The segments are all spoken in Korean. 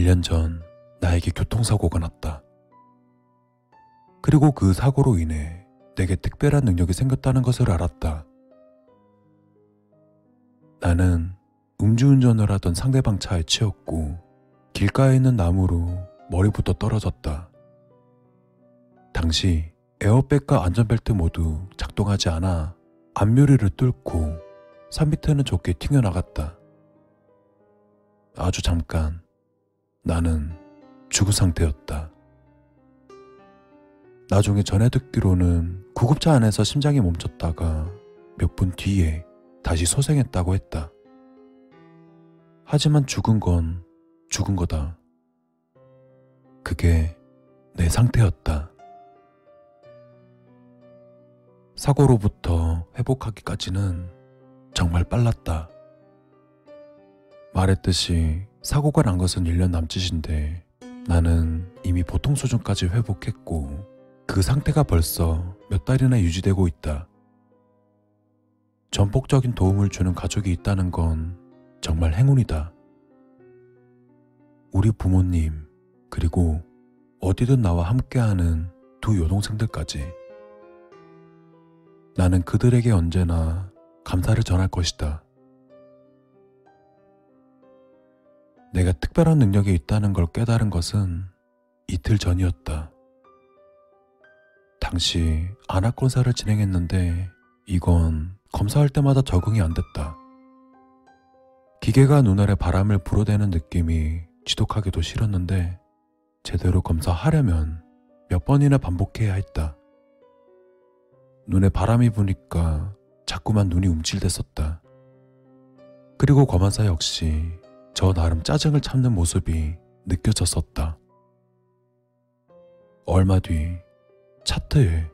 1년 전 나에게 교통사고가 났다. 그리고 그 사고로 인해 내게 특별한 능력이 생겼다는 것을 알았다. 나는 음주운전을 하던 상대방 차에 치였고 길가에 있는 나무로 머리부터 떨어졌다. 당시 에어백과 안전벨트 모두 작동하지 않아 앞유리를 뚫고 산 밑에는 좁게 튕겨나갔다. 아주 잠깐 나는 죽은 상태였다. 나중에 전해 듣기로는 구급차 안에서 심장이 멈췄다가 몇 분 뒤에 다시 소생했다고 했다. 하지만 죽은 건 죽은 거다. 그게 내 상태였다. 사고로부터 회복하기까지는 정말 빨랐다. 말했듯이 사고가 난 것은 1년 남짓인데 나는 이미 보통 수준까지 회복했고 그 상태가 벌써 몇 달이나 유지되고 있다. 전폭적인 도움을 주는 가족이 있다는 건 정말 행운이다. 우리 부모님, 그리고 어디든 나와 함께하는 두 여동생들까지. 나는 그들에게 언제나 감사를 전할 것이다. 내가 특별한 능력이 있다는 걸 깨달은 것은 이틀 전이었다. 당시 안압검사를 진행했는데 이건 검사할 때마다 적응이 안 됐다. 기계가 눈알에 바람을 불어대는 느낌이 지독하게도 싫었는데 제대로 검사하려면 몇 번이나 반복해야 했다. 눈에 바람이 부니까 자꾸만 눈이 움찔댔었다. 그리고 검안사 역시 저 나름 짜증을 참는 모습이 느껴졌었다. 얼마 뒤 차트에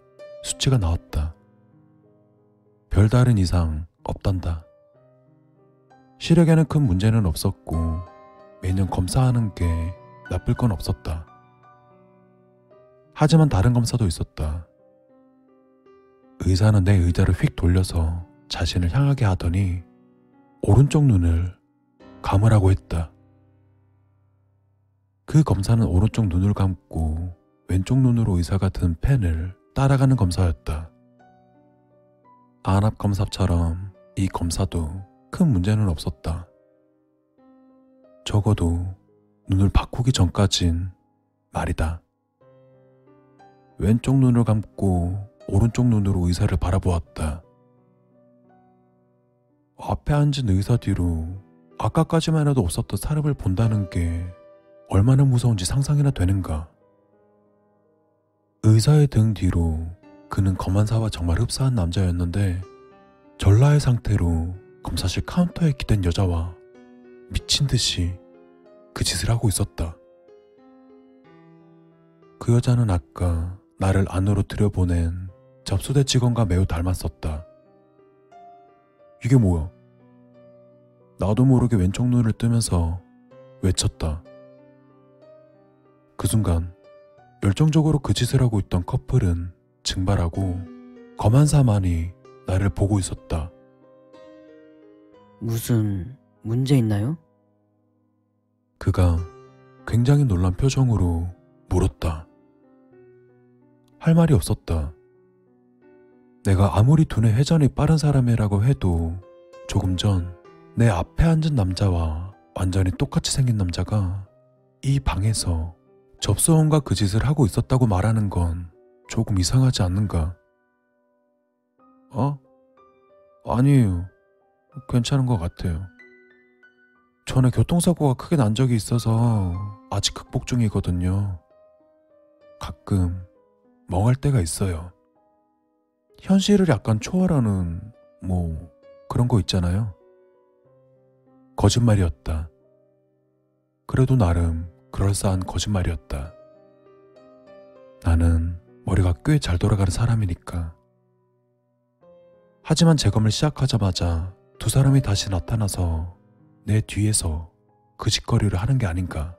수치가 나왔다. 별다른 이상 없단다. 시력에는 큰 문제는 없었고 매년 검사하는 게 나쁠 건 없었다. 하지만 다른 검사도 있었다. 의사는 내 의자를 휙 돌려서 자신을 향하게 하더니 오른쪽 눈을 감으라고 했다. 그 검사는 오른쪽 눈을 감고 왼쪽 눈으로 의사가 든 펜을 따라가는 검사였다. 안압 검사처럼 이 검사도 큰 문제는 없었다. 적어도 눈을 바꾸기 전까진 말이다. 왼쪽 눈을 감고 오른쪽 눈으로 의사를 바라보았다. 앞에 앉은 의사 뒤로 아까까지만 해도 없었던 사람을 본다는 게 얼마나 무서운지 상상이나 되는가. 의사의 등 뒤로 그는 검안사와 정말 흡사한 남자였는데 전라의 상태로 검사실 카운터에 기댄 여자와 미친 듯이 그 짓을 하고 있었다. 그 여자는 아까 나를 안으로 들여보낸 접수대 직원과 매우 닮았었다. 이게 뭐야? 나도 모르게 왼쪽 눈을 뜨면서 외쳤다. 그 순간 열정적으로 그 짓을 하고 있던 커플은 증발하고 검한 사만이 나를 보고 있었다. 무슨 문제 있나요? 그가 굉장히 놀란 표정으로 물었다. 할 말이 없었다. 내가 아무리 두뇌 회전이 빠른 사람이라고 해도 조금 전 내 앞에 앉은 남자와 완전히 똑같이 생긴 남자가 이 방에서 접수원과 그 짓을 하고 있었다고 말하는 건 조금 이상하지 않는가? 어? 아니에요. 괜찮은 것 같아요. 전에 교통사고가 크게 난 적이 있어서 아직 극복 중이거든요. 가끔 멍할 때가 있어요. 현실을 약간 초월하는 뭐 그런 거 있잖아요. 거짓말이었다. 그래도 나름 그럴싸한 거짓말이었다. 나는 머리가 꽤 잘 돌아가는 사람이니까. 하지만 재검을 시작하자마자 두 사람이 다시 나타나서 내 뒤에서 그 짓거리를 하는 게 아닌가.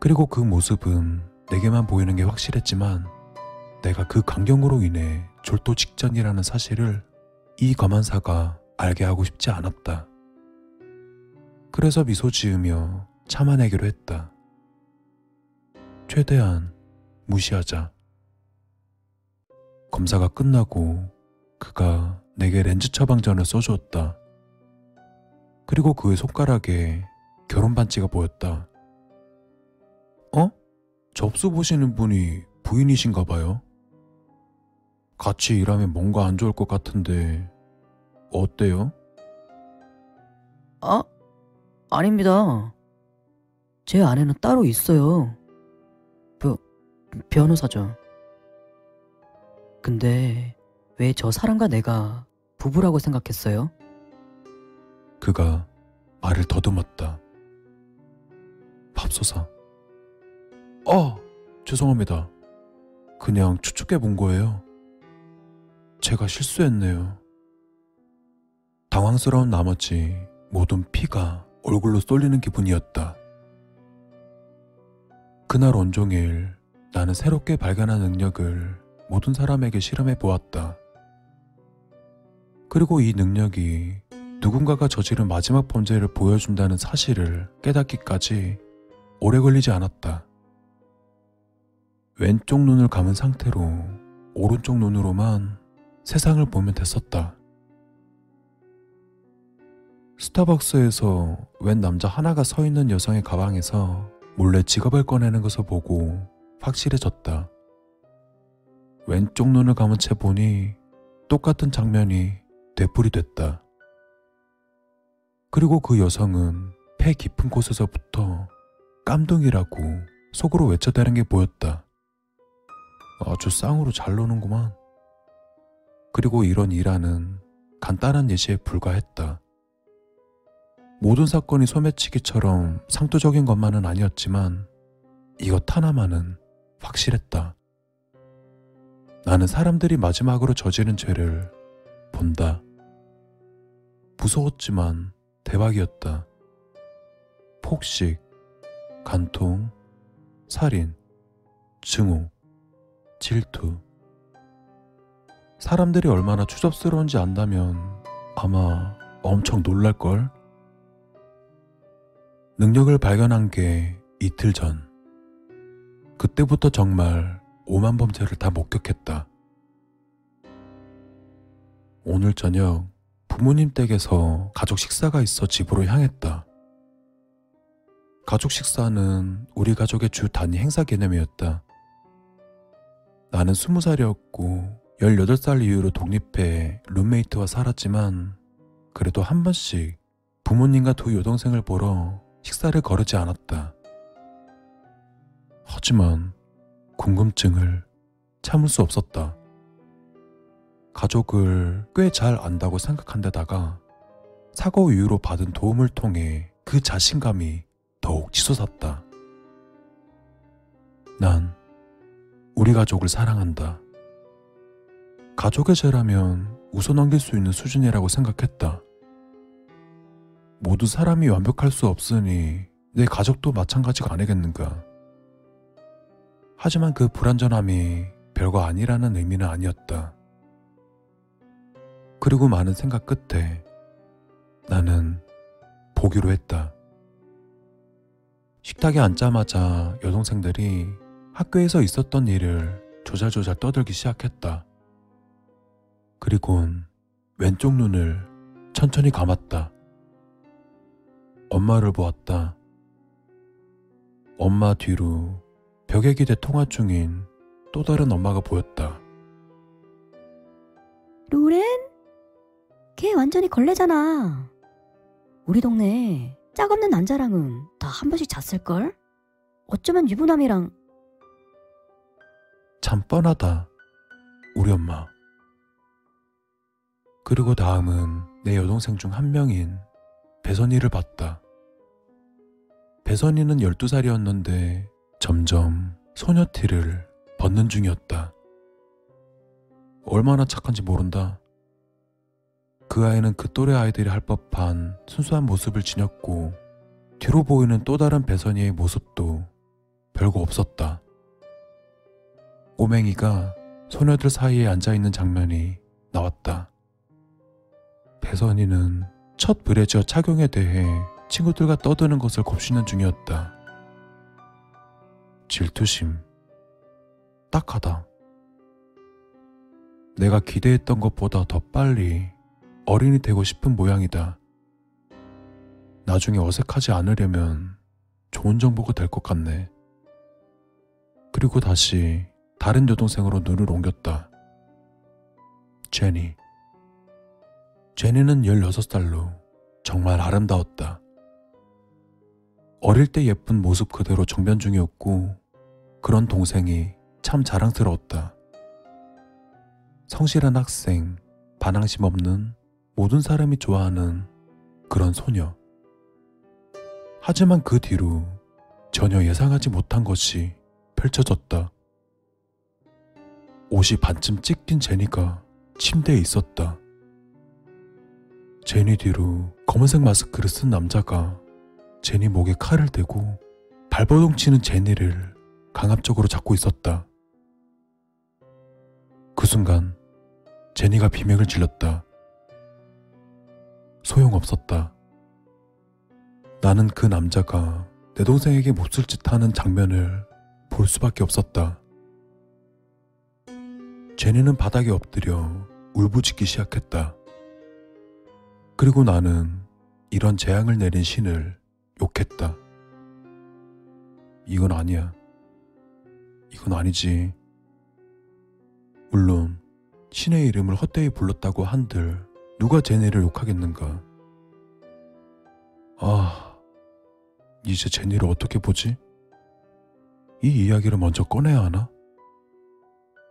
그리고 그 모습은 내게만 보이는 게 확실했지만 내가 그 강경으로 인해 졸도 직전이라는 사실을 이 검안사가 알게 하고 싶지 않았다. 그래서 미소 지으며 참아내기로 했다. 최대한 무시하자. 검사가 끝나고 그가 내게 렌즈 처방전을 써주었다. 그리고 그의 손가락에 결혼 반지가 보였다. 어? 접수 보시는 분이 부인이신가 봐요. 같이 일하면 뭔가 안 좋을 것 같은데 어때요? 아, 아닙니다. 제 아내는 따로 있어요. 그, 변호사죠. 근데 왜 저 사람과 내가 부부라고 생각했어요? 그가 말을 더듬었다. 밥소사. 어, 죄송합니다. 그냥 추측해 본 거예요. 제가 실수했네요. 당황스러운 나머지 모든 피가 얼굴로 쏠리는 기분이었다. 그날 온종일 나는 새롭게 발견한 능력을 모든 사람에게 실험해 보았다. 그리고 이 능력이 누군가가 저지른 마지막 범죄를 보여준다는 사실을 깨닫기까지 오래 걸리지 않았다. 왼쪽 눈을 감은 상태로 오른쪽 눈으로만 세상을 보면 됐었다. 스타벅스에서 웬 남자 하나가 서 있는 여성의 가방에서 몰래 지갑을 꺼내는 것을 보고 확실해졌다. 왼쪽 눈을 감은 채 보니 똑같은 장면이 되풀이됐다. 그리고 그 여성은 폐 깊은 곳에서부터 깜둥이라고 속으로 외쳐대는 게 보였다. 아주 쌍으로 잘 노는구만. 그리고 이런 일화는 간단한 예시에 불과했다. 모든 사건이 소매치기처럼 상투적인 것만은 아니었지만 이것 하나만은 확실했다. 나는 사람들이 마지막으로 저지른 죄를 본다. 무서웠지만 대박이었다. 폭식, 간통, 살인, 증오, 질투. 사람들이 얼마나 추접스러운지 안다면 아마 엄청 놀랄걸? 능력을 발견한 게 이틀 전. 그때부터 정말 오만 범죄를 다 목격했다. 오늘 저녁 부모님 댁에서 가족 식사가 있어 집으로 향했다. 가족 식사는 우리 가족의 주 단위 행사 개념이었다. 나는 스무 살이었고 18살 이후로 독립해 룸메이트와 살았지만 그래도 한 번씩 부모님과 두 여동생을 보러 식사를 거르지 않았다. 하지만 궁금증을 참을 수 없었다. 가족을 꽤 잘 안다고 생각한 데다가 사고 이후로 받은 도움을 통해 그 자신감이 더욱 치솟았다. 난 우리 가족을 사랑한다. 가족의 죄라면 웃어넘길 수 있는 수준이라고 생각했다. 모두 사람이 완벽할 수 없으니 내 가족도 마찬가지가 아니겠는가. 하지만 그 불완전함이 별거 아니라는 의미는 아니었다. 그리고 많은 생각 끝에 나는 보기로 했다. 식탁에 앉자마자 여동생들이 학교에서 있었던 일을 조잘조잘 떠들기 시작했다. 그리곤 왼쪽 눈을 천천히 감았다. 엄마를 보았다. 엄마 뒤로 벽에 기대 통화 중인 또 다른 엄마가 보였다. 로렌? 걔 완전히 걸레잖아. 우리 동네 짝 없는 남자랑은 다 한 번씩 잤을걸? 어쩌면 유부남이랑 참 뻔하다. 우리 엄마. 그리고 다음은 내 여동생 중 한 명인 배선이를 봤다. 배선이는 12살이었는데 점점 소녀티를 벗는 중이었다. 얼마나 착한지 모른다. 그 아이는 그 또래 아이들이 할 법한 순수한 모습을 지녔고 뒤로 보이는 또 다른 배선이의 모습도 별거 없었다. 꼬맹이가 소녀들 사이에 앉아있는 장면이 나왔다. 배선이는 첫 브래지어 착용에 대해 친구들과 떠드는 것을 곱씹는 중이었다. 질투심. 딱하다. 내가 기대했던 것보다 더 빨리 어린이 되고 싶은 모양이다. 나중에 어색하지 않으려면 좋은 정보가 될 것 같네. 그리고 다시 다른 여동생으로 눈을 옮겼다. 제니. 제니는 16살로 정말 아름다웠다. 어릴 때 예쁜 모습 그대로 정변 중이었고 그런 동생이 참 자랑스러웠다. 성실한 학생, 반항심 없는 모든 사람이 좋아하는 그런 소녀. 하지만 그 뒤로 전혀 예상하지 못한 것이 펼쳐졌다. 옷이 반쯤 찢긴 제니가 침대에 있었다. 제니 뒤로 검은색 마스크를 쓴 남자가 제니 목에 칼을 대고 발버둥 치는 제니를 강압적으로 잡고 있었다. 그 순간 제니가 비명을 질렀다. 소용없었다. 나는 그 남자가 내 동생에게 몹쓸 짓 하는 장면을 볼 수밖에 없었다. 제니는 바닥에 엎드려 울부짖기 시작했다. 그리고 나는 이런 재앙을 내린 신을 욕했다. 이건 아니야. 이건 아니지. 물론 신의 이름을 헛되이 불렀다고 한들 누가 제니를 욕하겠는가. 아, 이제 제니를 어떻게 보지? 이 이야기를 먼저 꺼내야 하나?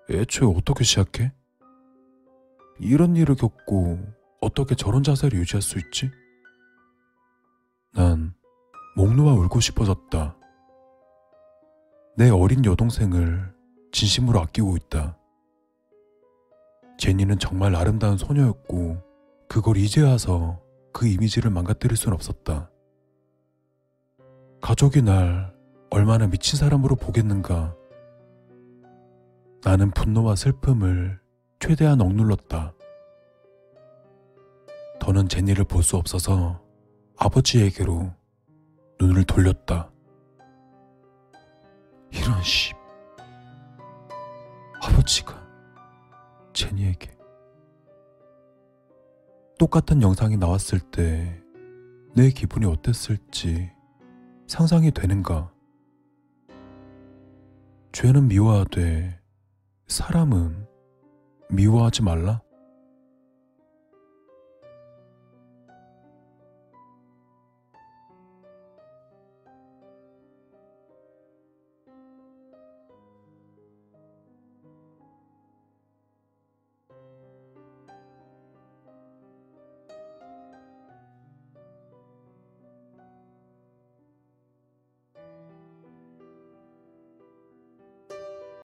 애초에 어떻게 시작해? 이런 일을 겪고 어떻게 저런 자세를 유지할 수 있지? 난목 놓아 울고 싶어졌다. 내 어린 여동생을 진심으로 아끼고 있다. 제니는 정말 아름다운 소녀였고 그걸 이제 와서 그 이미지를 망가뜨릴 순 없었다. 가족이 날 얼마나 미친 사람으로 보겠는가. 나는 분노와 슬픔을 최대한 억눌렀다. 더는 제니를 볼 수 없어서 아버지에게로 눈을 돌렸다. 이런 씨. 아버지가 제니에게 똑같은 영상이 나왔을 때 내 기분이 어땠을지 상상이 되는가? 죄는 미워하되 사람은 미워하지 말라?